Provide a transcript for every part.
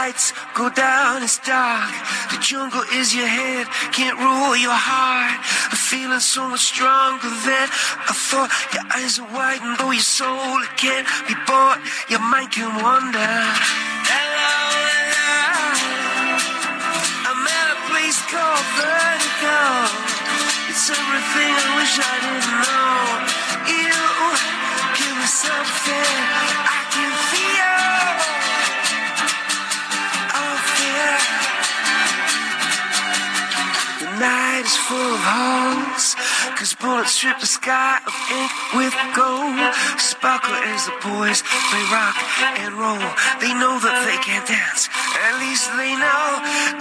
Lights go down, it's dark. The jungle is your head, can't rule your heart. I'm feeling so much stronger than I thought. Your eyes are wide, and though your soul it can't be bought, your mind can wander. Hello, hello. I'm at a place called Vertigo. It's everything I wish I didn't know. You give me something I can night is full of holes. Cause bullets strip the sky of ink with gold. Sparkle as the boys play rock and roll. They know that they can't dance. At least they know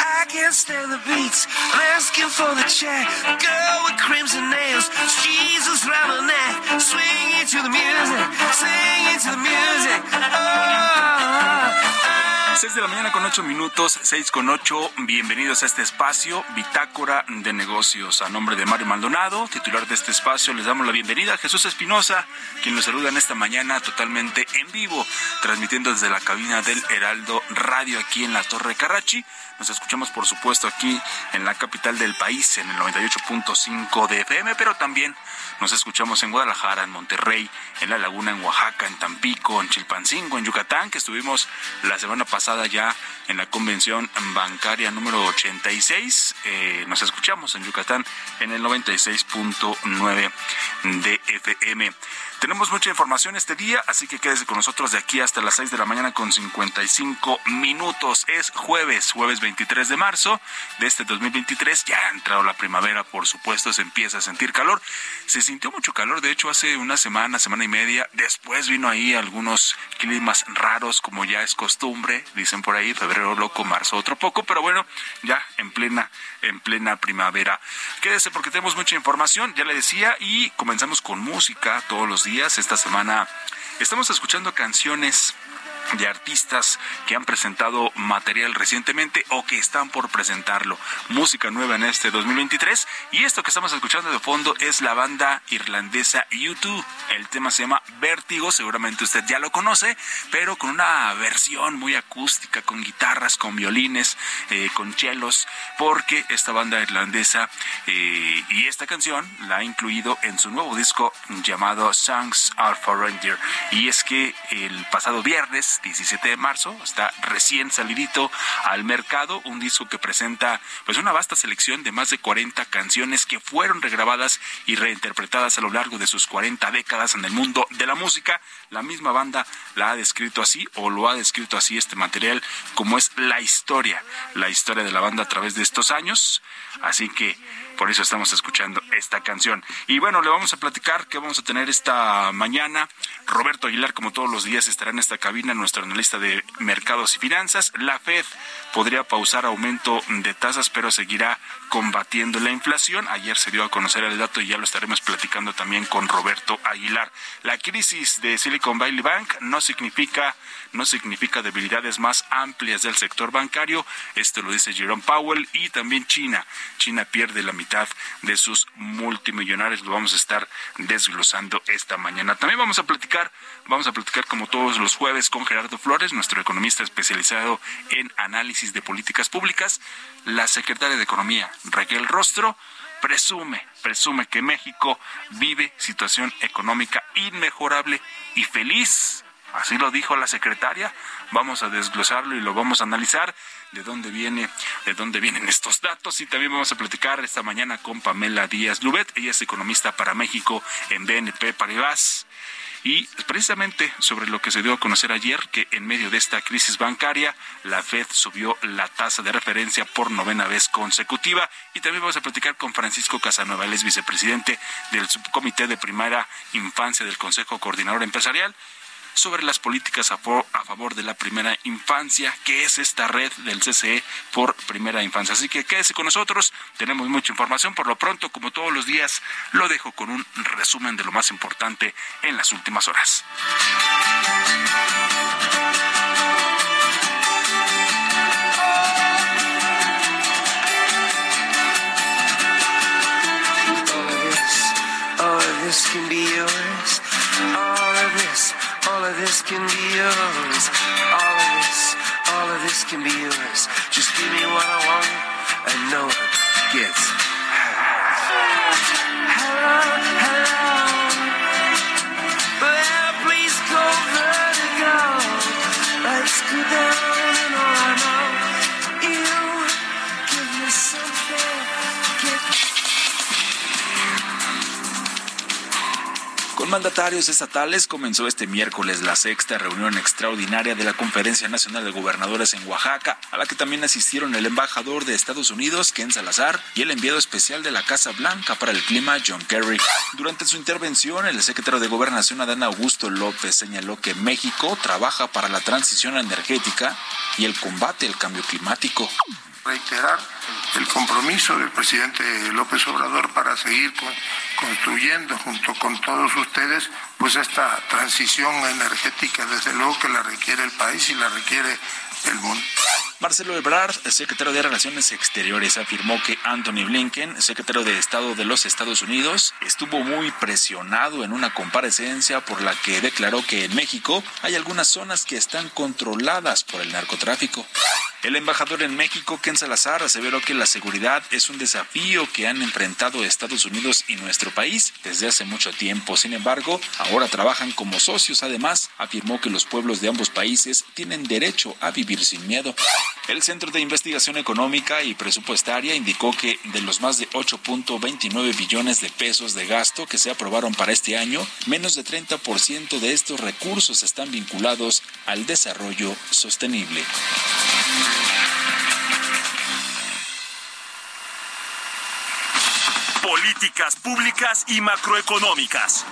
I can't stand the beats. I'm asking for the check. Girl with crimson nails. Jesus round her neck. Swinging to the music. Singing to the music. Oh, oh, oh. 6 de la mañana con 8 minutos, 6 con 8. Bienvenidos a este espacio, Bitácora de Negocios. A nombre de Mario Maldonado, titular de este espacio, les damos la bienvenida a Jesús Espinosa, quien nos saluda en esta mañana totalmente en vivo, transmitiendo desde la cabina del Heraldo Radio aquí en la Torre Carrachi. Nos escuchamos, por supuesto, aquí en la capital del país, en el 98.5 de FM, pero también nos escuchamos en Guadalajara, en Monterrey, en La Laguna, en Oaxaca, en Tampico, en Chilpancingo, en Yucatán, que estuvimos la semana pasada ya en la convención bancaria número 86. Eh, nos escuchamos en Yucatán en el 96.9 de FM. Tenemos mucha información este día, así que quédese con nosotros de aquí hasta las 6 de la mañana con 55 minutos. Es jueves, jueves 23 de marzo de este 2023. Ya ha entrado la primavera, por supuesto, se empieza a sentir calor. Se sintió mucho calor, de hecho, hace una semana, semana y media. Después vino ahí algunos climas raros, como ya es costumbre, dicen por ahí, febrero loco, marzo otro poco, pero bueno, ya en plena, en plena primavera. Quédese porque tenemos mucha información, ya le decía, y comenzamos con música todos los días. Esta semana. Estamos escuchando canciones de artistas que han presentado material recientemente o que están por presentarlo. Música nueva en este 2023. Y esto que estamos escuchando de fondo es la banda irlandesa U2. El tema se llama Vértigo, seguramente usted ya lo conoce, pero con una versión muy acústica, con guitarras, con violines, eh, con chelos, porque esta banda irlandesa eh, y esta canción la ha incluido en su nuevo disco llamado Songs Are for Reindeer. Y es que el pasado viernes 17 de marzo, está recién salidito al mercado, un disco que presenta pues una vasta selección de más de 40 canciones que fueron regrabadas y reinterpretadas a lo largo de sus 40 décadas en el mundo de la música. La misma banda la ha descrito así o lo ha descrito así este material como es la historia, la historia de la banda a través de estos años. Así que por eso estamos escuchando esta canción. Y bueno, le vamos a platicar que vamos a tener esta mañana. Roberto Aguilar, como todos los días, estará en esta cabina, nuestro analista de mercados y finanzas. La Fed podría pausar aumento de tasas, pero seguirá combatiendo la inflación. Ayer se dio a conocer el dato y ya lo estaremos platicando también con Roberto Aguilar. La crisis de Silicon Valley Bank no significa no significa debilidades más amplias del sector bancario. Esto lo dice Jerome Powell y también China. China pierde la mitad de sus multimillonarios. Lo vamos a estar desglosando esta mañana. También vamos a platicar, vamos a platicar como todos los jueves con Gerardo Flores, nuestro economista especializado en análisis de políticas públicas, la secretaria de Economía, Raquel Rostro, presume, presume que México vive situación económica inmejorable y feliz. Así lo dijo la secretaria. Vamos a desglosarlo y lo vamos a analizar de dónde viene, de dónde vienen estos datos y también vamos a platicar esta mañana con Pamela Díaz Lubet, ella es economista para México en BNP Paribas. Y precisamente sobre lo que se dio a conocer ayer, que en medio de esta crisis bancaria, la Fed subió la tasa de referencia por novena vez consecutiva. Y también vamos a platicar con Francisco Casanova, él es vicepresidente del subcomité de primera infancia del Consejo Coordinador Empresarial sobre las políticas a, favor de la primera infancia, que es esta red del CCE por primera infancia. Así que quédese con nosotros, tenemos mucha información. Por lo pronto, como todos los días, lo dejo con un resumen de lo más importante en las últimas horas. All of this, can be yours. all of this all of this can be yours. Just give me what I want and no one gets hurt. Hello, hello. Mandatarios estatales comenzó este miércoles la sexta reunión extraordinaria de la Conferencia Nacional de Gobernadores en Oaxaca, a la que también asistieron el embajador de Estados Unidos, Ken Salazar, y el enviado especial de la Casa Blanca para el Clima, John Kerry. Durante su intervención, el secretario de Gobernación, Adán Augusto López, señaló que México trabaja para la transición energética y el combate al cambio climático reiterar el compromiso del presidente López Obrador para seguir construyendo junto con todos ustedes pues esta transición energética desde luego que la requiere el país y la requiere Marcelo Ebrard, secretario de Relaciones Exteriores, afirmó que Anthony Blinken, secretario de Estado de los Estados Unidos, estuvo muy presionado en una comparecencia por la que declaró que en México hay algunas zonas que están controladas por el narcotráfico. El embajador en México, Ken Salazar, aseveró que la seguridad es un desafío que han enfrentado Estados Unidos y nuestro país desde hace mucho tiempo. Sin embargo, ahora trabajan como socios. Además, afirmó que los pueblos de ambos países tienen derecho a vivir sin miedo. El Centro de Investigación Económica y Presupuestaria indicó que de los más de 8.29 billones de pesos de gasto que se aprobaron para este año, menos de 30% de estos recursos están vinculados al desarrollo sostenible. Políticas públicas y macroeconómicas.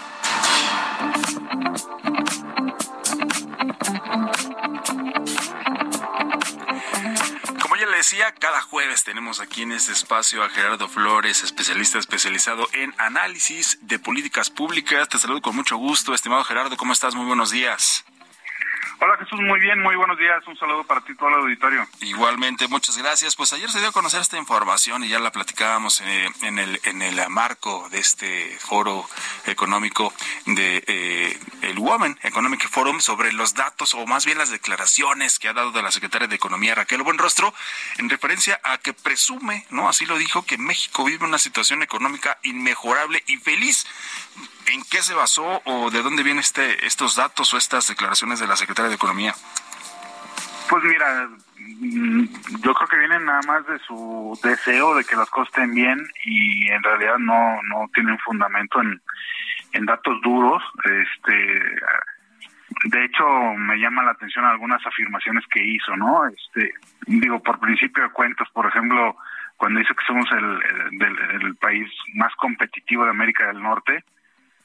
Ya le decía, cada jueves tenemos aquí en este espacio a Gerardo Flores, especialista especializado en análisis de políticas públicas. Te saludo con mucho gusto, estimado Gerardo. ¿Cómo estás? Muy buenos días. Hola Jesús, muy bien, muy buenos días. Un saludo para ti, todo el auditorio. Igualmente, muchas gracias. Pues ayer se dio a conocer esta información y ya la platicábamos eh, en, el, en el marco de este foro económico de eh, el Women Economic Forum sobre los datos o más bien las declaraciones que ha dado de la secretaria de Economía Raquel Buenrostro en referencia a que presume, ¿no? Así lo dijo, que México vive una situación económica inmejorable y feliz. ¿En qué se basó o de dónde vienen este, estos datos o estas declaraciones de la secretaria de Economía? Pues mira, mm, yo creo que vienen nada más de su deseo de que las cosas estén bien y en realidad no, no tienen fundamento en, en datos duros. Este, de hecho, me llama la atención algunas afirmaciones que hizo, ¿no? Este, digo, por principio de cuentas, por ejemplo, cuando dice que somos el, el, el país más competitivo de América del Norte,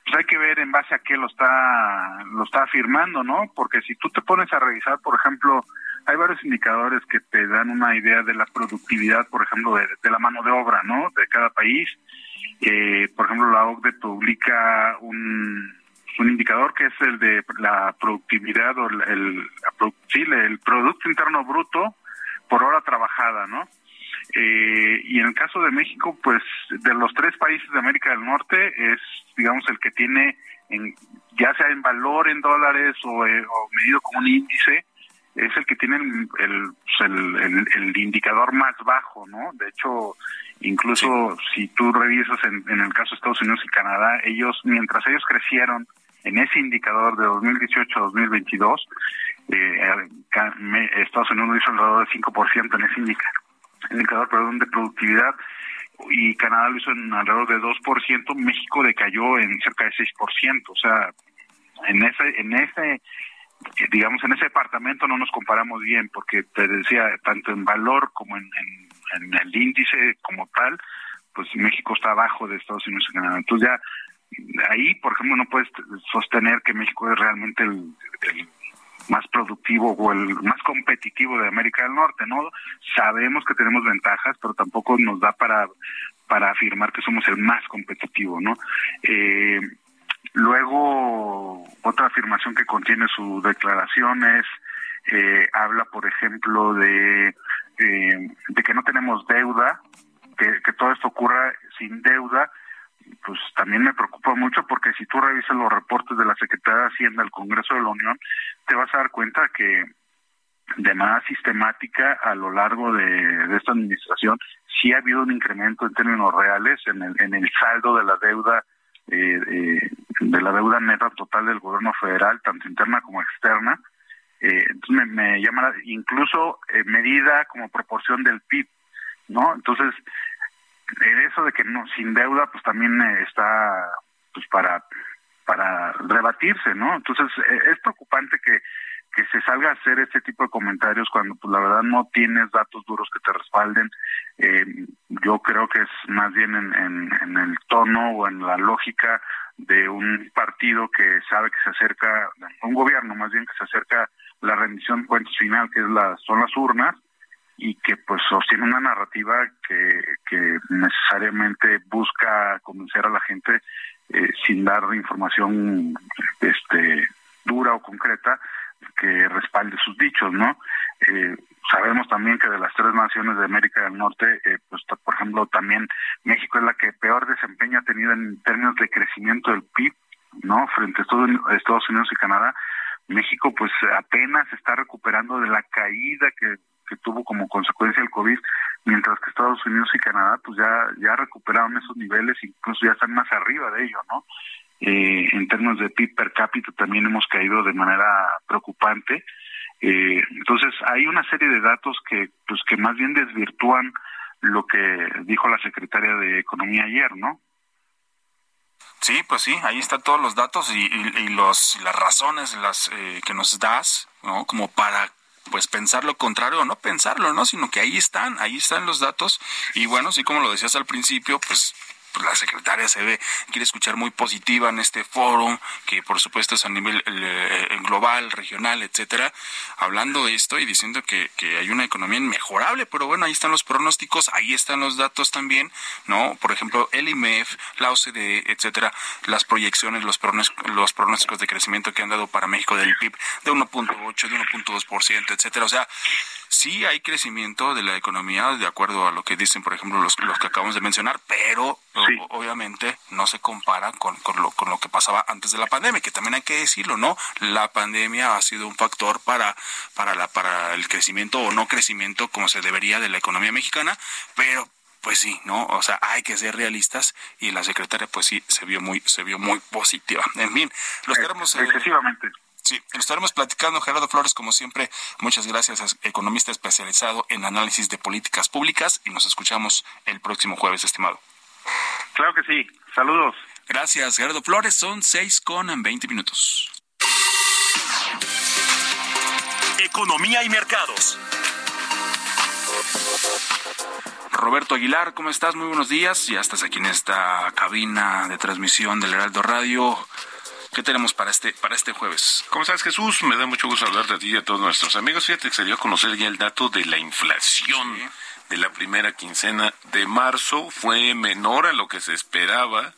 pues hay que ver en base a qué lo está lo está afirmando, ¿no? Porque si tú te pones a revisar, por ejemplo, hay varios indicadores que te dan una idea de la productividad, por ejemplo, de, la mano de obra, ¿no? De cada país. Eh, por ejemplo, la OCDE publica un, un indicador que es el de la productividad o el, el, sí, el Producto Interno Bruto por hora trabajada, ¿no? Eh, y en el caso de México, pues de los tres países de América del Norte es, digamos, el que tiene, en, ya sea en valor en dólares o, eh, medido como un índice, es el que tiene el, pues, el, el, indicador más bajo, ¿no? De hecho, incluso si tú revisas en, en el caso de Estados Unidos y Canadá, ellos, mientras ellos crecieron en ese indicador de 2018 a 2022, eh, Estados Unidos hizo alrededor de 5% en ese indicador indicador perdón, de productividad y Canadá lo hizo en alrededor de 2%, México decayó en cerca de 6%, o sea, en ese en ese digamos en ese departamento no nos comparamos bien porque te decía tanto en valor como en, el índice como tal, pues México está abajo de Estados Unidos y Canadá. Entonces ya ahí, por ejemplo, no puedes sostener que México es realmente el más productivo o el más competitivo de América del Norte, ¿no? Sabemos que tenemos ventajas, pero tampoco nos da para para afirmar que somos el más competitivo, ¿no? Eh, luego, otra afirmación que contiene su declaración es, eh, habla, por ejemplo, de, eh, de que no tenemos deuda, que, que todo esto ocurra sin deuda, pues también me preocupa mucho porque si tú revisas los reportes de la Secretaría de Hacienda del Congreso de la Unión, te vas a dar cuenta que de manera sistemática a lo largo de, esta administración sí ha habido un incremento en términos reales en el, en el saldo de la deuda eh, eh, de la deuda neta total del gobierno federal tanto interna como externa. Eh, entonces me, llama incluso medida como proporción del PIB no entonces eso de que no sin deuda pues también está pues para para rebatirse, ¿no? Entonces, eh, es preocupante que, que se salga a hacer este tipo de comentarios cuando, pues, la verdad no tienes datos duros que te respalden. Eh, yo creo que es más bien en, en, el tono o en la lógica de un partido que sabe que se acerca, un gobierno más bien que se acerca la rendición de cuentos final, que es la, son las urnas, y que pues sostiene una narrativa que, que necesariamente busca convencer a la gente eh, sin dar información este dura o concreta que respalde sus dichos, ¿no? Eh, sabemos también que de las tres naciones de América del Norte, eh, pues por ejemplo también México es la que peor desempeño ha tenido en términos de crecimiento del PIB, ¿no? Frente a Estados Unidos y Canadá, México pues apenas está recuperando de la caída que, que tuvo como consecuencia el COVID, mientras que Estados Unidos y Canadá pues ya ya recuperaron esos niveles incluso ya están más arriba de ello no eh, en términos de PIB per cápita también hemos caído de manera preocupante Eh, entonces hay una serie de datos que, pues, que más bien desvirtúan lo que dijo la secretaria de Economía ayer, ¿no? Sí, pues sí, ahí están todos los datos y, los, las razones las eh, que nos das, ¿no? Como para pues pensar lo contrario o no pensarlo, ¿no? Sino que ahí están, ahí están los datos y bueno, sí como lo decías al principio, pues la secretaria se ve, quiere escuchar muy positiva en este foro, que por supuesto es a nivel eh, global, regional, etcétera, hablando de esto y diciendo que, que hay una economía inmejorable, pero bueno, ahí están los pronósticos, ahí están los datos también, ¿no? Por ejemplo, el IMEF, la OCDE, etcétera, las proyecciones, los pronósticos, los pronósticos de crecimiento que han dado para México del PIB de 1.8, de 1.2%, etcétera. O sea, sí hay crecimiento de la economía de acuerdo a lo que dicen, por ejemplo, los, los que acabamos de mencionar, pero obviamente no se compara con, con, lo, con lo que pasaba antes de la pandemia, que también hay que decirlo, ¿no? La pandemia ha sido un factor para, para, la, para el crecimiento o no crecimiento como se debería de la economía mexicana, pero pues sí, ¿no? O sea, hay que ser realistas y la secretaria pues sí se vio muy se vio muy positiva. En fin, los queremos eh, excesivamente. Sí, lo estaremos platicando. Gerardo Flores, como siempre, muchas gracias, economista especializado en análisis de políticas públicas y nos escuchamos el próximo jueves, estimado. Claro que sí. Saludos. Gracias, Gerardo Flores. Son seis con veinte minutos. Economía y mercados. Roberto Aguilar, ¿cómo estás? Muy buenos días. Ya estás aquí en esta cabina de transmisión del Heraldo Radio. ¿Qué tenemos para este, para este jueves? ¿Cómo estás, Jesús? Me da mucho gusto hablar de ti y a todos nuestros amigos. Fíjate que se dio a conocer ya el dato de la inflación de la primera quincena de marzo. Fue menor a lo que se esperaba.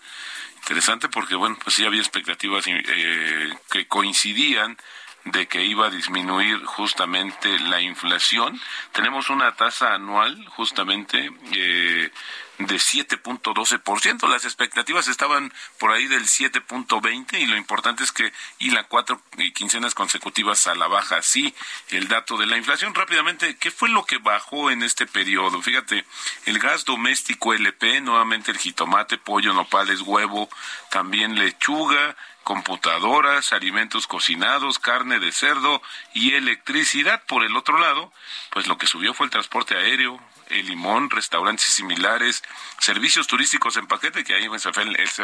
Interesante porque, bueno, pues sí había expectativas eh, que coincidían de que iba a disminuir justamente la inflación. Tenemos una tasa anual justamente eh, de 7.12%. Las expectativas estaban por ahí del 7.20 y lo importante es que y la cuatro quincenas consecutivas a la baja. Sí, el dato de la inflación rápidamente, ¿qué fue lo que bajó en este periodo? Fíjate, el gas doméstico LP, nuevamente el jitomate, pollo, nopales, huevo, también lechuga, computadoras, alimentos cocinados, carne de cerdo y electricidad. Por el otro lado, pues lo que subió fue el transporte aéreo, el limón, restaurantes similares, servicios turísticos en paquete, que ahí se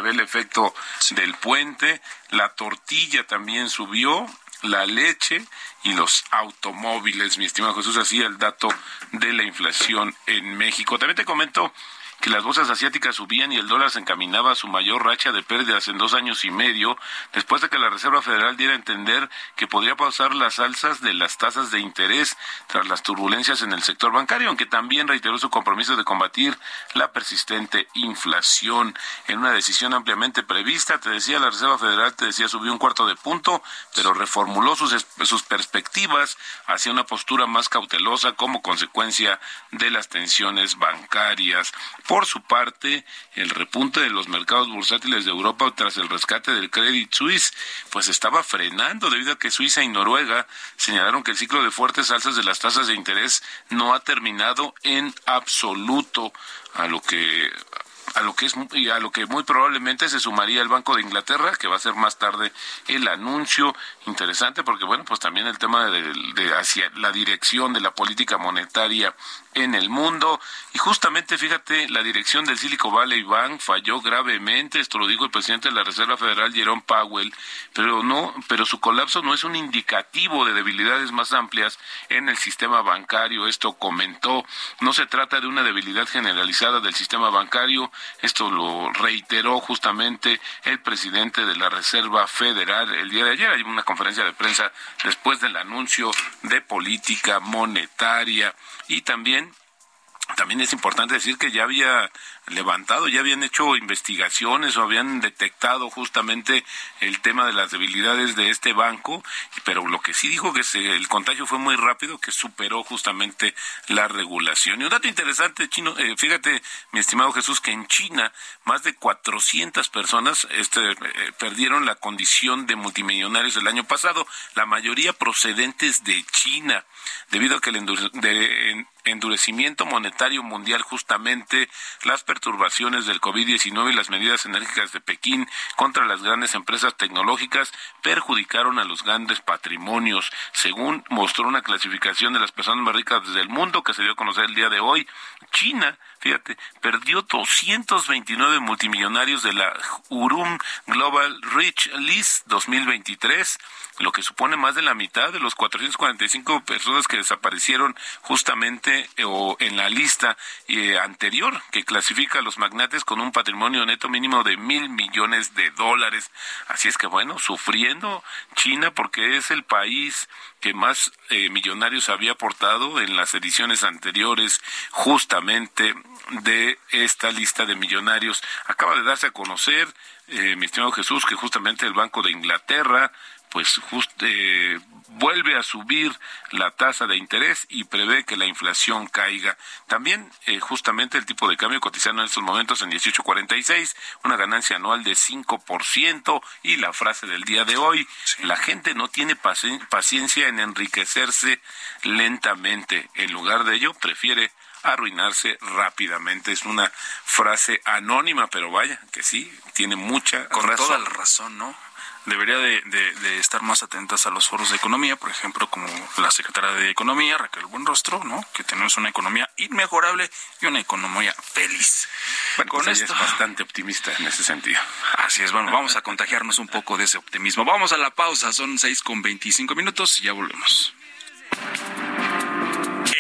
ve, el efecto del puente, la tortilla también subió, la leche y los automóviles, mi estimado Jesús, así el dato de la inflación en México. También te comento que las bolsas asiáticas subían y el dólar se encaminaba a su mayor racha de pérdidas en dos años y medio, después de que la Reserva Federal diera a entender que podría pausar las alzas de las tasas de interés tras las turbulencias en el sector bancario, aunque también reiteró su compromiso de combatir la persistente inflación. En una decisión ampliamente prevista, te decía la Reserva Federal, te decía subió un cuarto de punto, pero reformuló sus, sus perspectivas hacia una postura más cautelosa como consecuencia de las tensiones bancarias. Por su parte, el repunte de los mercados bursátiles de Europa tras el rescate del Credit Suisse, pues estaba frenando debido a que Suiza y Noruega señalaron que el ciclo de fuertes alzas de las tasas de interés no ha terminado en absoluto, a lo que a lo que es a lo que muy probablemente se sumaría el Banco de Inglaterra, que va a ser más tarde el anuncio. Interesante, porque bueno, pues también el tema de, de hacia la dirección de la política monetaria en el mundo. Y justamente, fíjate, la dirección del Silicon Valley Bank falló gravemente, esto lo dijo el presidente de la Reserva Federal, Jerome Powell, pero no, pero su colapso no es un indicativo de debilidades más amplias en el sistema bancario, esto comentó, no se trata de una debilidad generalizada del sistema bancario, esto lo reiteró justamente el presidente de la Reserva Federal el día de ayer, hay una conferencia de prensa después del anuncio de política monetaria y también también es importante decir que ya había levantado, ya habían hecho investigaciones o habían detectado justamente el tema de las debilidades de este banco, pero lo que sí dijo que el contagio fue muy rápido, que superó justamente la regulación. Y un dato interesante, chino, eh, fíjate, mi estimado Jesús, que en China más de 400 personas este, eh, perdieron la condición de multimillonarios el año pasado, la mayoría procedentes de China, debido a que el endurecimiento monetario mundial justamente las perturbaciones del COVID-19 y las medidas enérgicas de Pekín contra las grandes empresas tecnológicas perjudicaron a los grandes patrimonios, según mostró una clasificación de las personas más ricas del mundo que se dio a conocer el día de hoy. China fíjate, perdió 229 multimillonarios de la Urum Global Rich List 2023, lo que supone más de la mitad de los 445 personas que desaparecieron justamente eh, o en la lista eh, anterior que clasifica a los magnates con un patrimonio neto mínimo de mil millones de dólares. Así es que bueno, sufriendo China porque es el país que más eh, millonarios había aportado en las ediciones anteriores justamente de esta lista de millonarios. Acaba de darse a conocer, eh, mi estimado Jesús, que justamente el Banco de Inglaterra pues eh, vuelve a subir la tasa de interés y prevé que la inflación caiga. También eh, justamente el tipo de cambio cotizando en estos momentos en 18.46, una ganancia anual de 5% y la frase del día de hoy, la gente no tiene paciencia en enriquecerse lentamente, en lugar de ello prefiere arruinarse rápidamente. Es una frase anónima, pero vaya, que sí, tiene mucha Con toda la razón, ¿no? Debería de, de, estar más atentas a los foros de economía, por ejemplo, como la secretaria de Economía, Raquel Buenrostro, ¿no? Que tenemos una economía inmejorable y una economía feliz. Bueno, con pues esto es bastante optimista en ese sentido. Así es, bueno, vamos a contagiarnos un poco de ese optimismo. Vamos a la pausa, son seis con veinticinco minutos y ya volvemos.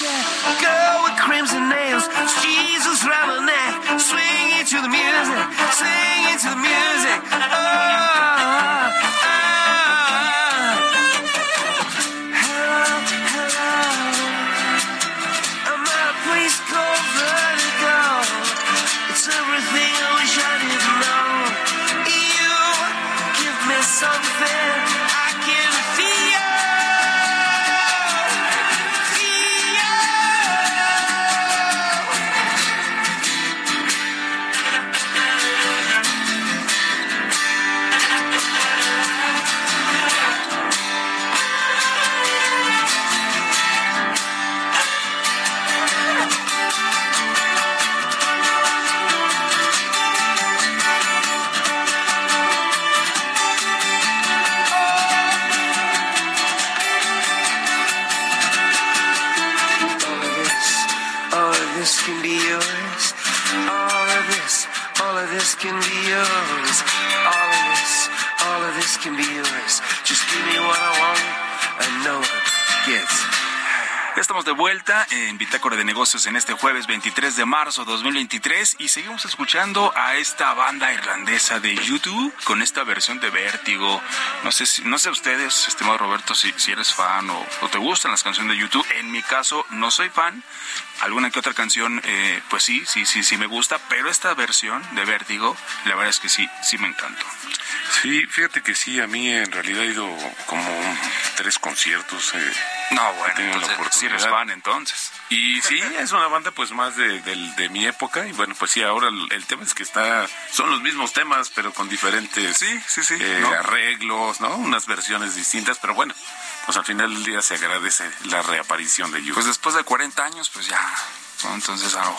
Girl with crimson nails, Jesus neck, swinging to the music, swinging to the music. Oh, De vuelta en Bitácora de Negocios en este jueves 23 de marzo 2023 y seguimos escuchando a esta banda irlandesa de YouTube con esta versión de Vértigo. No sé si, no sé ustedes, estimado Roberto, si, si eres fan o, te gustan las canciones de YouTube. En mi caso, no soy fan. Alguna que otra canción, eh, pues sí, sí, sí, sí me gusta, pero esta versión de Vértigo, la verdad es que sí, sí me encantó. Sí, fíjate que sí, a mí en realidad he ido como tres conciertos. Eh, no, bueno, entonces, si eres fan entonces. Y sí, es una banda pues más de, de, mi época y bueno, pues sí, ahora el, tema es que está, son los mismos temas pero con diferentes sí, sí, sí, eh, arreglos, ¿no? Unas versiones distintas, pero bueno, pues al final del día se agradece la reaparición de You. Pues después de 40 años, pues ya, ¿no? entonces algo.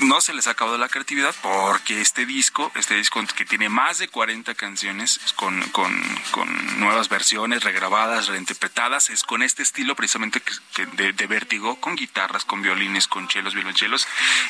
no se les ha acabado la creatividad porque este disco, este disco que tiene más de 40 canciones con, con, con nuevas versiones, regrabadas, reinterpretadas, es con este estilo precisamente que, de, de, vértigo, con guitarras, con violines, con chelos, violonchelos,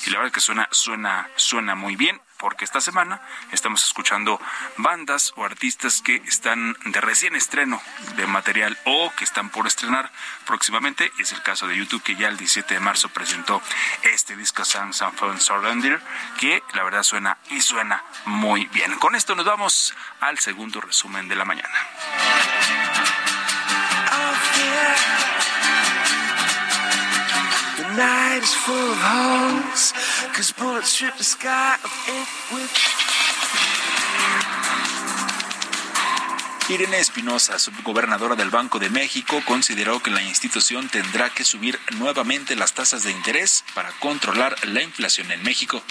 y la verdad que suena, suena, suena muy bien porque esta semana estamos escuchando bandas o artistas que están de recién estreno de material o que están por estrenar próximamente. Es el caso de YouTube que ya el 17 de marzo presentó este disco Songs of Surrender que la verdad suena y suena muy bien. Con esto nos vamos al segundo resumen de la mañana. Night is full of holes, cause bullets strip the sky of ink with. Irene Espinosa, subgobernadora del Banco de México, consideró que la institución tendrá que subir nuevamente las tasas de interés para controlar la inflación en México.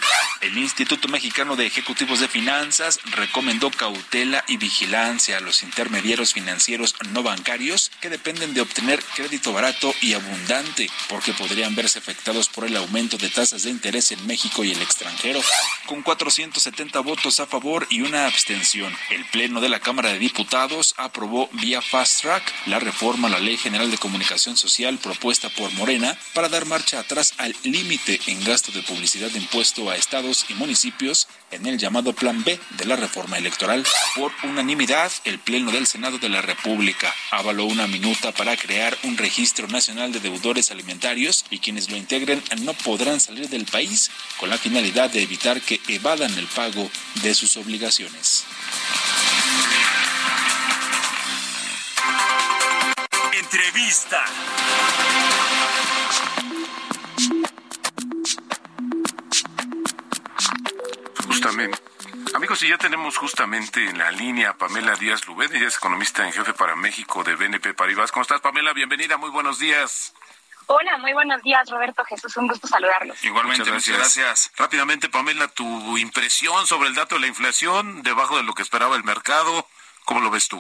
El Instituto Mexicano de Ejecutivos de Finanzas recomendó cautela y vigilancia a los intermediarios financieros no bancarios que dependen de obtener crédito barato y abundante, porque podrían verse afectados por el aumento de tasas de interés en México y el extranjero. Con 470 votos a favor y una abstención, el Pleno de la Cámara de Diputados aprobó vía Fast Track la reforma a la Ley General de Comunicación Social propuesta por Morena para dar marcha atrás al límite en gasto de publicidad impuesto a estados y municipios en el llamado Plan B de la reforma electoral. Por unanimidad, el Pleno del Senado de la República avaló una minuta para crear un registro nacional de deudores alimentarios y quienes lo integren no podrán salir del país con la finalidad de evitar que evadan el pago de sus obligaciones. Entrevista. Justamente. Amigos, y ya tenemos justamente en la línea a Pamela Díaz Lubed, ella es economista en jefe para México de BNP Paribas. ¿Cómo estás, Pamela? Bienvenida, muy buenos días. Hola, muy buenos días, Roberto Jesús. Un gusto saludarlos. Igualmente, muchas gracias. gracias. Rápidamente, Pamela, tu impresión sobre el dato de la inflación, debajo de lo que esperaba el mercado, ¿cómo lo ves tú?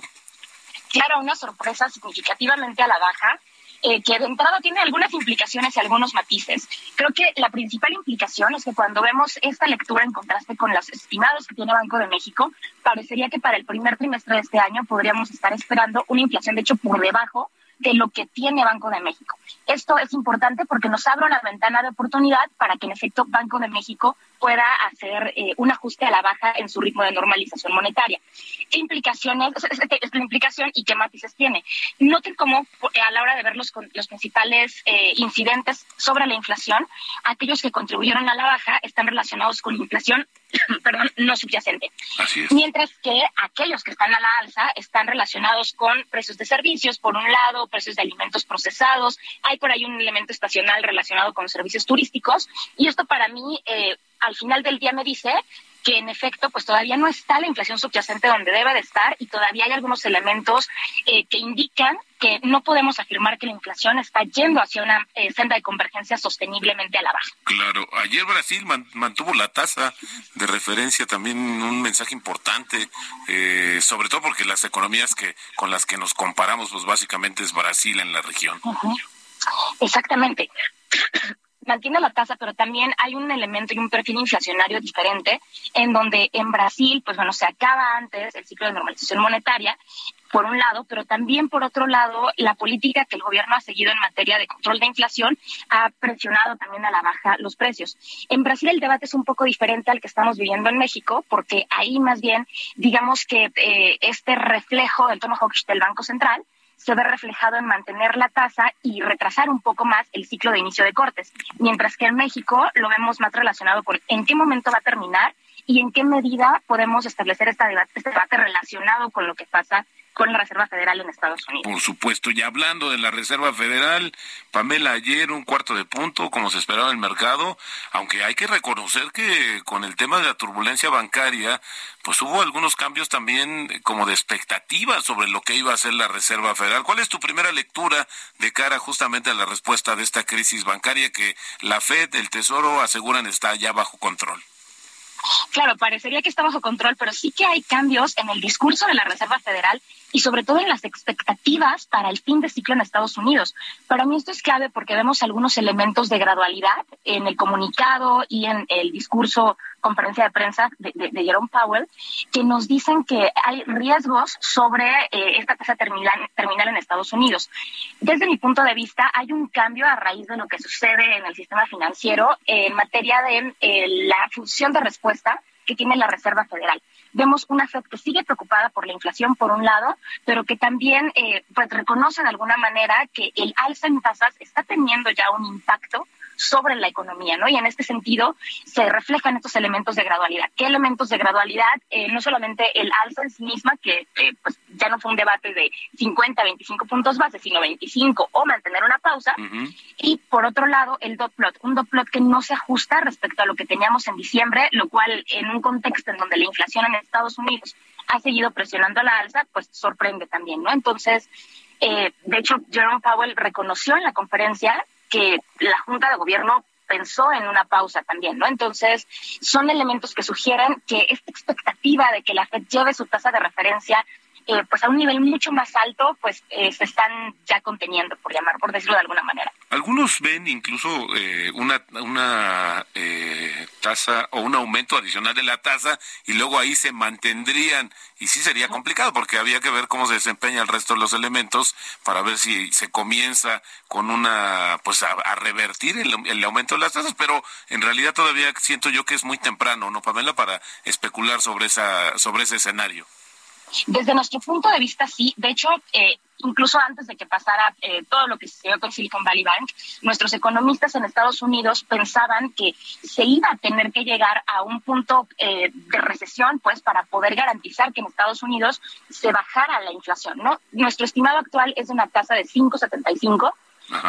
Claro, una sorpresa significativamente a la baja. Eh, que de entrada tiene algunas implicaciones y algunos matices. Creo que la principal implicación es que cuando vemos esta lectura en contraste con los estimados que tiene Banco de México, parecería que para el primer trimestre de este año podríamos estar esperando una inflación, de hecho, por debajo de lo que tiene Banco de México. Esto es importante porque nos abre una ventana de oportunidad para que en efecto Banco de México pueda hacer eh, un ajuste a la baja en su ritmo de normalización monetaria. ¿Qué implicaciones, es, la implicación y qué matices tiene? Noten cómo a la hora de ver los, los principales eh, incidentes sobre la inflación, aquellos que contribuyeron a la baja están relacionados con inflación perdón, no subyacente. Mientras que aquellos que están a la alza están relacionados con precios de servicios, por un lado, precios de alimentos procesados, hay por ahí un elemento estacional relacionado con servicios turísticos, y esto para mí, eh, al final del día me dice que en efecto pues todavía no está la inflación subyacente donde debe de estar y todavía hay algunos elementos eh, que indican que no podemos afirmar que la inflación está yendo hacia una eh, senda de convergencia sosteniblemente a la baja. Claro, ayer Brasil mantuvo la tasa de referencia también un mensaje importante, eh, sobre todo porque las economías que con las que nos comparamos pues básicamente es Brasil en la región. Exactamente mantiene la tasa, pero también hay un elemento y un perfil inflacionario diferente, en donde en Brasil, pues bueno, se acaba antes el ciclo de normalización monetaria, por un lado, pero también por otro lado, la política que el gobierno ha seguido en materia de control de inflación ha presionado también a la baja los precios. En Brasil el debate es un poco diferente al que estamos viviendo en México, porque ahí más bien, digamos que eh, este reflejo del tono hawkish del Banco Central, se ve reflejado en mantener la tasa y retrasar un poco más el ciclo de inicio de cortes, mientras que en México lo vemos más relacionado con en qué momento va a terminar y en qué medida podemos establecer este debate relacionado con lo que pasa con la Reserva Federal en Estados Unidos. Por supuesto, y hablando de la Reserva Federal, Pamela, ayer un cuarto de punto, como se esperaba en el mercado, aunque hay que reconocer que con el tema de la turbulencia bancaria, pues hubo algunos cambios también como de expectativa sobre lo que iba a hacer la Reserva Federal. ¿Cuál es tu primera lectura de cara justamente a la respuesta de esta crisis bancaria que la Fed, el Tesoro aseguran está ya bajo control? Claro, parecería que está bajo control, pero sí que hay cambios en el discurso de la Reserva Federal y sobre todo en las expectativas para el fin de ciclo en Estados Unidos. Para mí esto es clave porque vemos algunos elementos de gradualidad en el comunicado y en el discurso conferencia de prensa de, Jerome Powell que nos dicen que hay riesgos sobre eh, esta tasa terminal, en Estados Unidos. Desde mi punto de vista, hay un cambio a raíz de lo que sucede en el sistema financiero en materia de eh, la función de respuesta que tiene la Reserva Federal. Vemos una Fed que sigue preocupada por la inflación por un lado, pero que también eh, pues reconoce de alguna manera que el alza en tasas está teniendo ya un impacto sobre la economía, ¿no? Y en este sentido se reflejan estos elementos de gradualidad. ¿Qué elementos de gradualidad? Eh, no solamente el alza en sí misma, que eh, pues ya no fue un debate de 50, 25 puntos base, sino 25 o mantener una pausa. Y por otro lado, el dot plot, un dot plot que no se ajusta respecto a lo que teníamos en diciembre, lo cual en un contexto en donde la inflación en Estados Unidos ha seguido presionando a la alza, pues sorprende también, ¿no? Entonces, eh, de hecho, Jerome Powell reconoció en la conferencia que la Junta de Gobierno pensó en una pausa también, ¿no? Entonces, son elementos que sugieren que esta expectativa de que la Fed lleve su tasa de referencia eh, pues a un nivel mucho más alto, pues eh, se están ya conteniendo, por llamar, por decirlo de alguna manera. Algunos ven incluso eh, una, una tasa o un aumento adicional de la tasa y luego ahí se mantendrían. Y sí sería complicado porque había que ver cómo se desempeña el resto de los elementos para ver si se comienza con una pues a, revertir el, el, aumento de las tasas pero en realidad todavía siento yo que es muy temprano no Pamela para especular sobre esa sobre ese escenario desde nuestro punto de vista, sí. De hecho, eh, incluso antes de que pasara eh, todo lo que sucedió con Silicon Valley Bank, nuestros economistas en Estados Unidos pensaban que se iba a tener que llegar a un punto eh, de recesión, pues, para poder garantizar que en Estados Unidos se bajara la inflación, ¿no? Nuestro estimado actual es de una tasa de 5,75.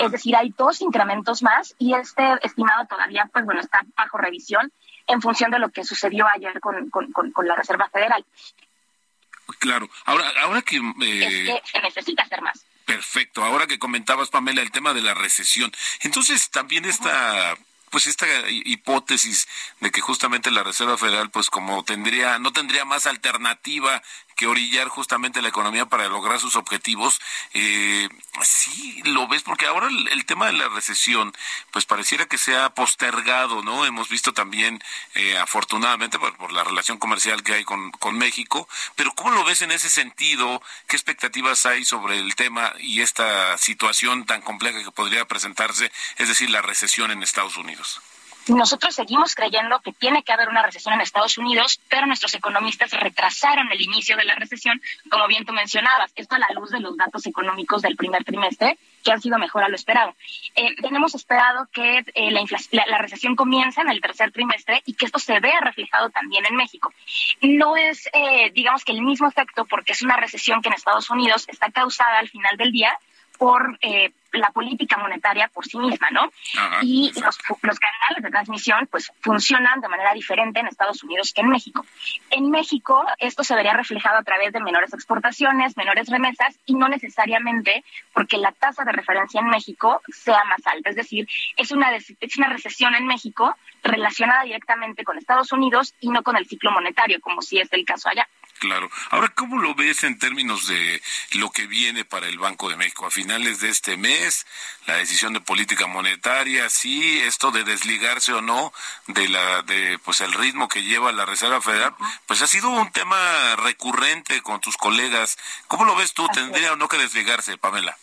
Es decir, hay dos incrementos más y este estimado todavía, pues bueno, está bajo revisión en función de lo que sucedió ayer con, con, con la Reserva Federal. Claro. Ahora, ahora que... Eh, se necesita hacer más. Perfecto. Ahora que comentabas, Pamela, el tema de la recesión. Entonces, también esta... pues esta hipótesis de que justamente la Reserva Federal pues como tendría no tendría más alternativa que orillar justamente la economía para lograr sus objetivos. Eh, sí, lo ves, porque ahora el, tema de la recesión, pues pareciera que se ha postergado, ¿no? Hemos visto también, eh, afortunadamente, por, la relación comercial que hay con, con México, pero ¿cómo lo ves en ese sentido? ¿Qué expectativas hay sobre el tema y esta situación tan compleja que podría presentarse, es decir, la recesión en Estados Unidos? Nosotros seguimos creyendo que tiene que haber una recesión en Estados Unidos, pero nuestros economistas retrasaron el inicio de la recesión, como bien tú mencionabas, esto a la luz de los datos económicos del primer trimestre, que han sido mejor a lo esperado. Eh, tenemos esperado que eh, la, recesión comience en el tercer trimestre y que esto se vea reflejado también en México. No es, eh, digamos que el mismo efecto, porque es una recesión que en Estados Unidos está causada al final del día por eh, la política monetaria por sí misma, ¿no? y los, los, canales de transmisión pues funcionan de manera diferente en Estados Unidos que en México. En México esto se vería reflejado a través de menores exportaciones, menores remesas y no necesariamente porque la tasa de referencia en México sea más alta. Es decir, es una, es una recesión en México relacionada directamente con Estados Unidos y no con el ciclo monetario, como si es el caso allá. Claro. Ahora, ¿cómo lo ves en términos de lo que viene para el Banco de México? A finales de este mes, la decisión de política monetaria, sí, esto de desligarse o no de la de pues el ritmo que lleva la Reserva Federal, pues ha sido un tema recurrente con tus colegas. ¿Cómo lo ves tú? ¿Tendría o no que desligarse, Pamela?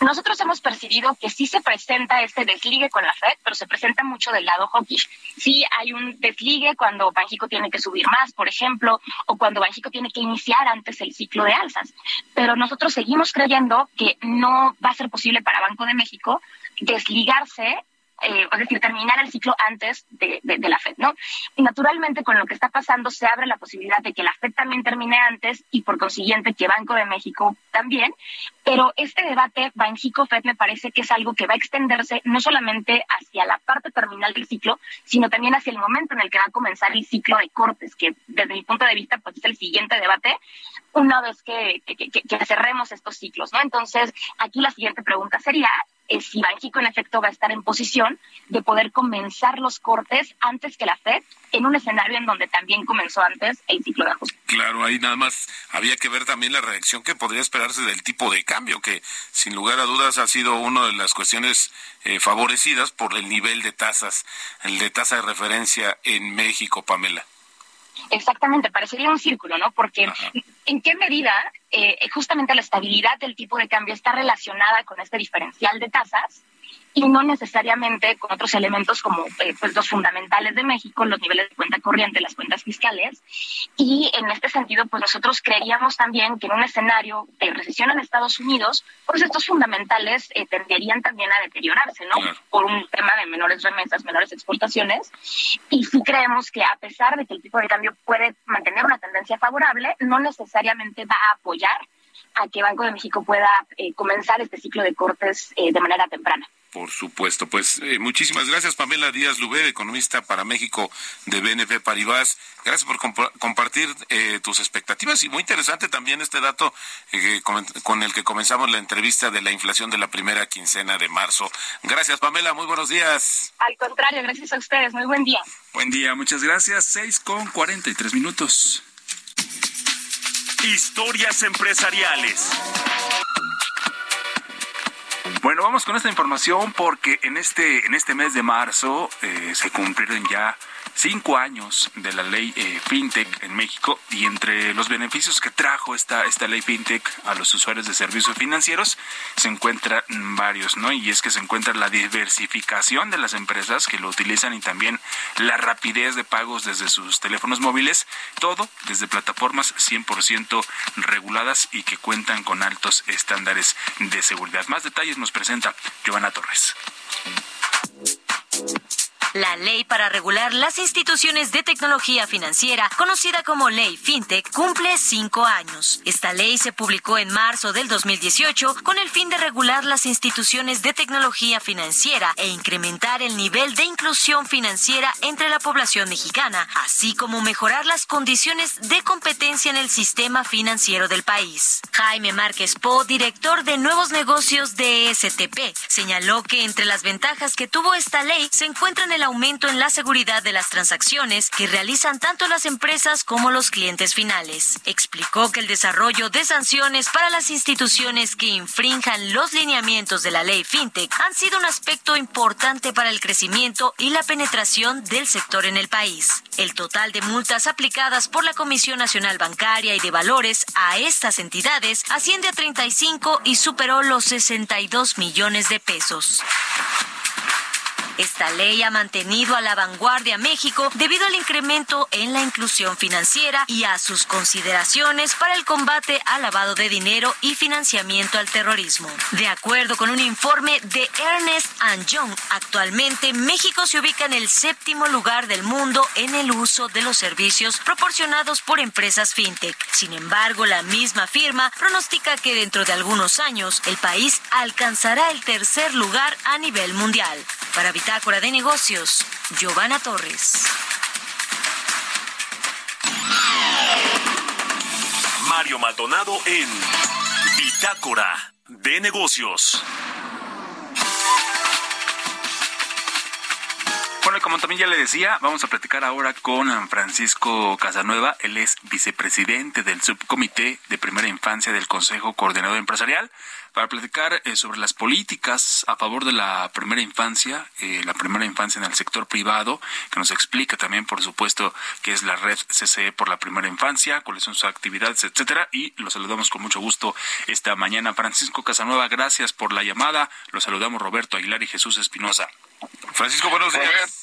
Nosotros hemos percibido que sí se presenta este desligue con la Fed, pero se presenta mucho del lado hawkish. Sí hay un desligue cuando Banjico tiene que subir más, por ejemplo, o cuando Banjico tiene que iniciar antes el ciclo de alzas. Pero nosotros seguimos creyendo que no va a ser posible para Banco de México desligarse eh, es decir, terminar el ciclo antes de, la FED, ¿no? Y naturalmente con lo que está pasando se abre la posibilidad de que la FED también termine antes y por consiguiente que Banco de México también, pero este debate Banjico-FED me parece que es algo que va a extenderse no solamente hacia la parte terminal del ciclo, sino también hacia el momento en el que va a comenzar el ciclo de cortes, que desde mi punto de vista pues es el siguiente debate, una vez que, que cerremos estos ciclos, ¿no? Entonces, aquí la siguiente pregunta sería, si Banxico en efecto va a estar en posición de poder comenzar los cortes antes que la FED en un escenario en donde también comenzó antes el ciclo de ajuste. Claro, ahí nada más había que ver también la reacción que podría esperarse del tipo de cambio, que sin lugar a dudas ha sido una de las cuestiones eh, favorecidas por el nivel de tasas, el de tasa de referencia en México, Pamela. Exactamente, parecería un círculo, ¿no? Porque en qué medida eh, justamente la estabilidad del tipo de cambio está relacionada con este diferencial de tasas y no necesariamente con otros elementos como eh, pues los fundamentales de México, los niveles de cuenta corriente, las cuentas fiscales. Y en este sentido, pues nosotros creeríamos también que en un escenario de recesión en Estados Unidos, pues estos fundamentales eh, tenderían también a deteriorarse, ¿no? Por un tema de menores remesas, menores exportaciones. Y sí creemos que a pesar de que el tipo de cambio puede mantener una tendencia favorable, no necesariamente va a apoyar a que Banco de México pueda eh, comenzar este ciclo de cortes de manera temprana. Por supuesto, pues eh, muchísimas gracias Pamela Díaz Lubé, economista para México de BNP Paribas. Gracias por compartir eh, tus expectativas y muy interesante también este dato eh, con, el que comenzamos la entrevista de la inflación de la primera quincena de marzo. Gracias Pamela, muy buenos días. Al contrario, gracias a ustedes, muy buen día. Buen día, muchas gracias. Seis con cuarenta y tres minutos. Historias empresariales. Bueno, vamos con esta información porque en este, en este mes de marzo eh, se cumplieron ya cinco años de la ley eh, FinTech en México y entre los beneficios que trajo esta, esta ley FinTech a los usuarios de servicios financieros se encuentran varios, ¿no? Y es que se encuentra la diversificación de las empresas que lo utilizan y también la rapidez de pagos desde sus teléfonos móviles, todo desde plataformas 100% reguladas y que cuentan con altos estándares de seguridad. Más detalles nos presenta Giovanna Torres. La ley para regular las instituciones de tecnología financiera, conocida como Ley FinTech, cumple cinco años. Esta ley se publicó en marzo del 2018 con el fin de regular las instituciones de tecnología financiera e incrementar el nivel de inclusión financiera entre la población mexicana, así como mejorar las condiciones de competencia en el sistema financiero del país. Jaime Márquez Po, director de nuevos negocios de STP, señaló que entre las ventajas que tuvo esta ley se encuentran el aumento en la seguridad de las transacciones que realizan tanto las empresas como los clientes finales. Explicó que el desarrollo de sanciones para las instituciones que infrinjan los lineamientos de la ley FinTech han sido un aspecto importante para el crecimiento y la penetración del sector en el país. El total de multas aplicadas por la Comisión Nacional Bancaria y de Valores a estas entidades asciende a 35 y superó los 62 millones de pesos. Esta ley ha mantenido a la vanguardia México debido al incremento en la inclusión financiera y a sus consideraciones para el combate al lavado de dinero y financiamiento al terrorismo. De acuerdo con un informe de Ernest Young, actualmente México se ubica en el séptimo lugar del mundo en el uso de los servicios proporcionados por empresas fintech. Sin embargo, la misma firma pronostica que dentro de algunos años el país alcanzará el tercer lugar a nivel mundial. Para Bitácora de Negocios, Giovanna Torres. Mario Maldonado en Bitácora de Negocios. Como también ya le decía, vamos a platicar ahora con Francisco Casanueva. Él es vicepresidente del subcomité de primera infancia del Consejo Coordinador Empresarial para platicar eh, sobre las políticas a favor de la primera infancia, eh, la primera infancia en el sector privado, que nos explica también, por supuesto, qué es la red CCE por la primera infancia, cuáles son sus actividades, etcétera. Y los saludamos con mucho gusto esta mañana. Francisco Casanueva, gracias por la llamada. Los saludamos Roberto Aguilar y Jesús Espinosa. Francisco, buenos días.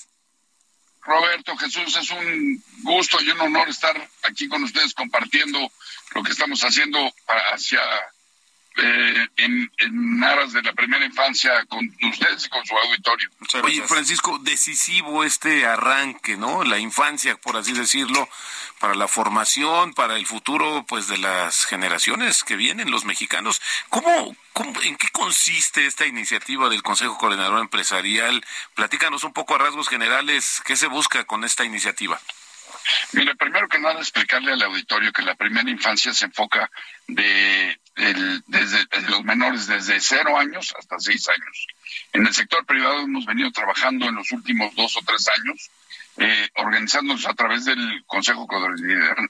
Roberto, Jesús, es un gusto y un honor estar aquí con ustedes compartiendo lo que estamos haciendo hacia eh, en, en, aras de la primera infancia con ustedes y con su auditorio. Oye, Francisco, decisivo este arranque, ¿no? La infancia, por así decirlo, para la formación, para el futuro, pues, de las generaciones que vienen, los mexicanos. ¿Cómo, cómo en qué consiste esta iniciativa del Consejo Coordinador Empresarial? Platícanos un poco a rasgos generales, ¿qué se busca con esta iniciativa? Mire, primero que nada explicarle al auditorio que la primera infancia se enfoca de, desde los menores desde cero años hasta seis años. En el sector privado hemos venido trabajando en los últimos dos o tres años, eh, organizándonos a través del Consejo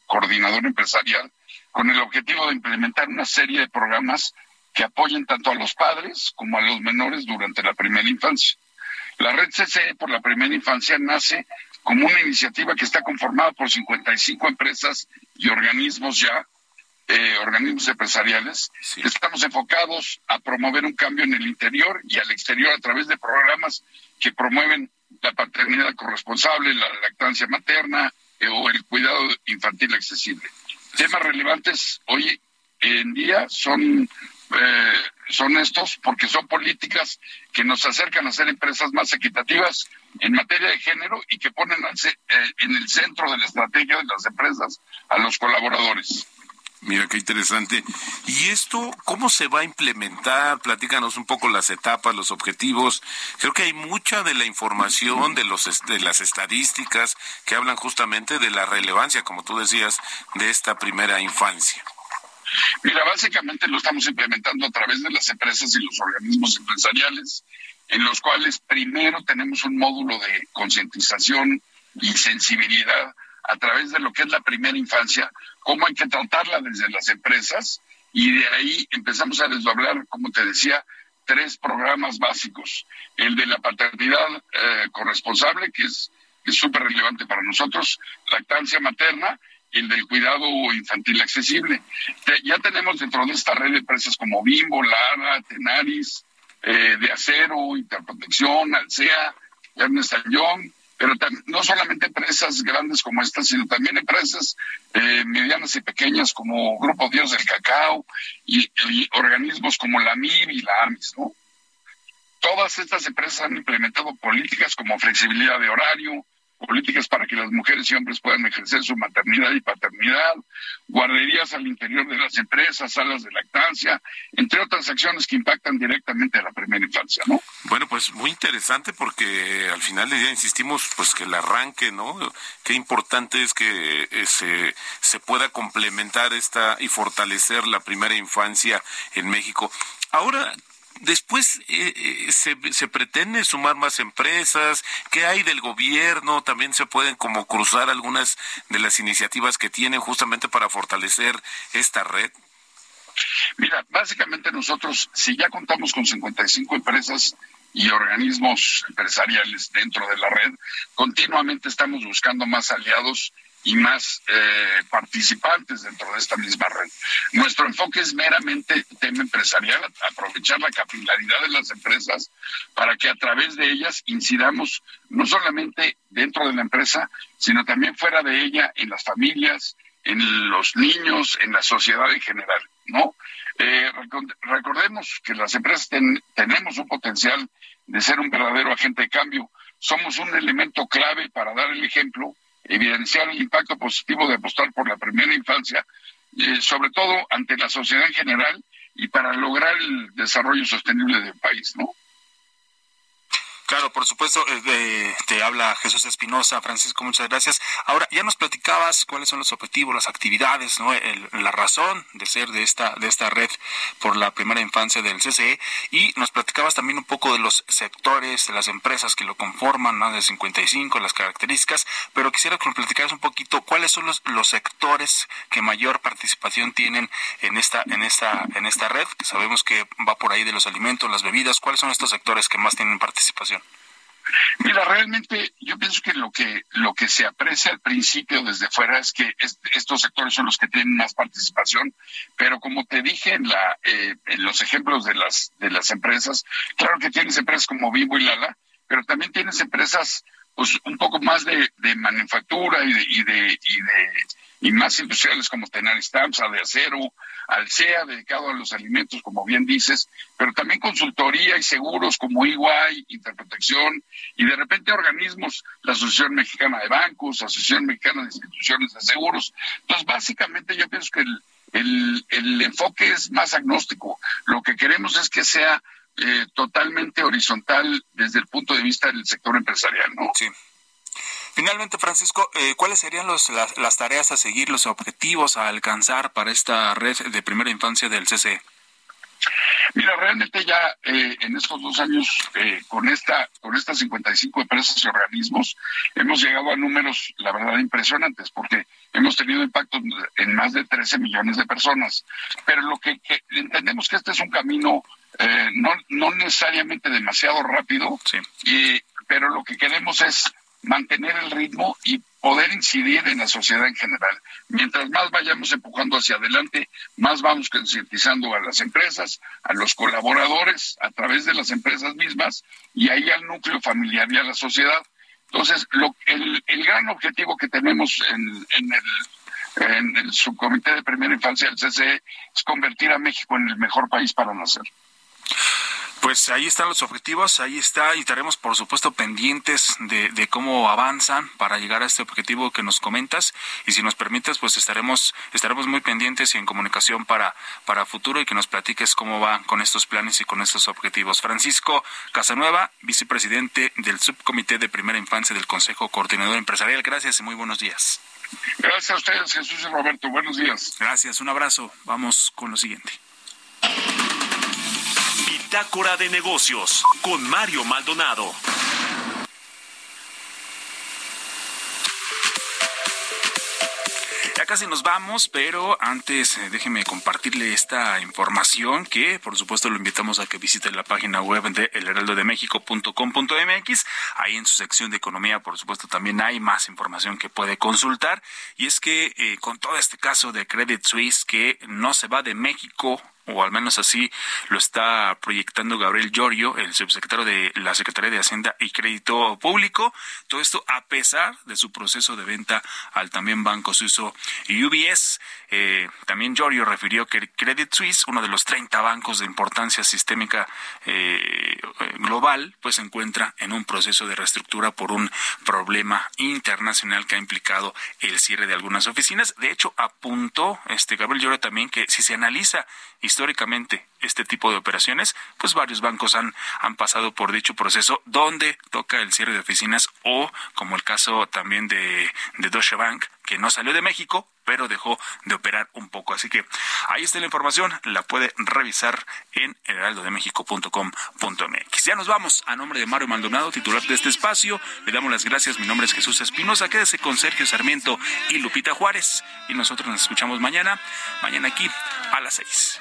Coordinador Empresarial con el objetivo de implementar una serie de programas que apoyen tanto a los padres como a los menores durante la primera infancia. La red CCE por la primera infancia nace como una iniciativa que está conformada por 55 empresas y organismos ya eh, organismos empresariales, estamos enfocados a promover un cambio en el interior y al exterior a través de programas que promueven la paternidad corresponsable, la lactancia materna eh, o el cuidado infantil accesible. Temas relevantes hoy en día son eh, son estos porque son políticas que nos acercan a ser empresas más equitativas en materia de género y que ponen eh, en el centro de la estrategia de las empresas a los colaboradores. Mira qué interesante. ¿Y esto cómo se va a implementar? Platícanos un poco las etapas, los objetivos. Creo que hay mucha de la información, de, los, de las estadísticas que hablan justamente de la relevancia, como tú decías, de esta primera infancia. Mira, básicamente lo estamos implementando a través de las empresas y los organismos empresariales, en los cuales primero tenemos un módulo de concientización y sensibilidad a través de lo que es la primera infancia, cómo hay que tratarla desde las empresas, y de ahí empezamos a desdoblar, como te decía, tres programas básicos. El de la paternidad eh, corresponsable, que es súper relevante para nosotros, lactancia materna, el del cuidado infantil accesible. Ya tenemos dentro de esta red de empresas como Bimbo, Lara, Tenaris, eh, de Acero, Interprotección, Alsea, Ernest Young, pero no solamente empresas grandes como estas, sino también empresas eh, medianas y pequeñas como Grupo Dios del Cacao y, organismos como la MIB y la AMIS, ¿no? Todas estas empresas han implementado políticas como flexibilidad de horario, políticas para que las mujeres y hombres puedan ejercer su maternidad y paternidad, guarderías al interior de las empresas, salas de lactancia, entre otras acciones que impactan directamente a la primera infancia, ¿no? Bueno, pues muy interesante porque al final del día insistimos pues que el arranque, ¿no? Qué importante es que eh, se, se pueda complementar esta y fortalecer la primera infancia en México. Ahora, Después eh, eh, se, se, pretende sumar más empresas. ¿Qué hay del gobierno? También se pueden como cruzar algunas de las iniciativas que tienen justamente para fortalecer esta red. Mira, básicamente nosotros, si ya contamos con 55 empresas y organismos empresariales dentro de la red, continuamente estamos buscando más aliados y más eh, participantes dentro de esta misma red. Nuestro enfoque es meramente tema empresarial, aprovechar la capilaridad de las empresas para que a través de ellas incidamos no solamente dentro de la empresa, sino también fuera de ella, en las familias, en los niños, en la sociedad en general, ¿no? Eh, recordemos que las empresas tenemos un potencial de ser un verdadero agente de cambio. Somos un elemento clave para dar el ejemplo evidenciar el impacto positivo de apostar por la primera infancia, eh, sobre todo ante la sociedad en general y para lograr el desarrollo sostenible del país, ¿no? Claro, por supuesto, eh, te habla Jesús Espinosa. Francisco, muchas gracias. Ahora, ya nos platicabas cuáles son los objetivos, las actividades, ¿no? la razón de ser de esta, de esta red por la primera infancia del CCE y nos platicabas también un poco de los sectores, de las empresas que lo conforman, más de 55, las características, pero quisiera que nos platicaras un poquito cuáles son los, los sectores que mayor participación tienen en esta, en esta, en esta red, que sabemos que va por ahí de los alimentos, las bebidas, cuáles son estos sectores que más tienen participación. Mira, realmente yo pienso que lo que lo que se aprecia al principio desde fuera es que estos sectores son los que tienen más participación, pero como te dije en la eh, en los ejemplos de las de las empresas, claro que tienes empresas como Bimbo y Lala, pero también tienes empresas pues un poco más de, de manufactura y de, y de y de y más industriales como Tenaris Tamsa de acero, Alsea dedicado a los alimentos, como bien dices, pero también consultoría y seguros como Iguay, Interprotección y de repente organismos, la Asociación Mexicana de Bancos, Asociación Mexicana de Instituciones de Seguros. Entonces, básicamente yo pienso que el, el, enfoque es más agnóstico. Lo que queremos es que sea eh, totalmente horizontal desde el punto de vista del sector empresarial, ¿no? Sí. Finalmente, Francisco, eh, ¿cuáles serían los, las, tareas a seguir, los objetivos a alcanzar para esta red de primera infancia del CCE? Mira, realmente ya eh, en estos dos años, eh, con esta con estas 55 empresas y organismos, hemos llegado a números, la verdad, impresionantes, porque hemos tenido impacto en más de 13 millones de personas. Pero lo que, entendemos que este es un camino no, no necesariamente demasiado rápido, sí. pero lo que queremos es mantener el ritmo y poder incidir en la sociedad en general. Mientras más vayamos empujando hacia adelante, más vamos concientizando a las empresas, a los colaboradores a través de las empresas mismas y ahí al núcleo familiar y a la sociedad. Entonces, lo, el, gran objetivo que tenemos en, el, en el subcomité de primera infancia del CCE es convertir a México en el mejor país para nacer. Pues ahí están los objetivos, ahí está, y estaremos por supuesto pendientes de, cómo avanzan para llegar a este objetivo que nos comentas. Y si nos permites, pues estaremos, estaremos muy pendientes y en comunicación para, para futuro y que nos platiques cómo va con estos planes y con estos objetivos. Francisco Casanueva, vicepresidente del Subcomité de Primera Infancia del Consejo Coordinador Empresarial. Gracias y muy buenos días. Gracias a ustedes, Jesús y Roberto. Buenos días. Gracias, un abrazo. Vamos con lo siguiente. Bitácora de negocios con Mario Maldonado. Ya casi nos vamos, pero antes eh, déjeme compartirle esta información que por supuesto lo invitamos a que visite la página web de elheraldodemexico.com.mx. Ahí en su sección de economía, por supuesto, también hay más información que puede consultar. Y es que eh, con todo este caso de Credit Suisse que no se va de México o al menos así lo está proyectando Gabriel Llorio, el subsecretario de la Secretaría de Hacienda y Crédito Público. Todo esto a pesar de su proceso de venta al también banco suizo UBS. Eh, también Llorio refirió que Credit Suisse, uno de los 30 bancos de importancia sistémica eh, global, pues se encuentra en un proceso de reestructura por un problema internacional que ha implicado el cierre de algunas oficinas. De hecho, apuntó este Gabriel Llorio también que si se analiza históricamente este tipo de operaciones, pues varios bancos han, han pasado por dicho proceso donde toca el cierre de oficinas o como el caso también de, de Deutsche Bank, que no salió de México, pero dejó de operar un poco. Así que ahí está la información, la puede revisar en heraldodemexico.com.mx. Ya nos vamos. A nombre de Mario Maldonado, titular de este espacio, le damos las gracias. Mi nombre es Jesús Espinosa. Quédese con Sergio Sarmiento y Lupita Juárez. Y nosotros nos escuchamos mañana, mañana aquí a las seis.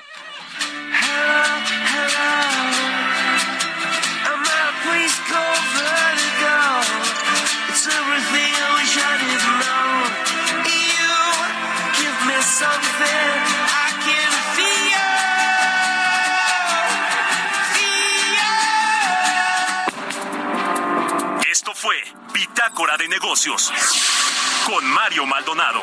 Esto fue Bitácora de Negocios con Mario Maldonado.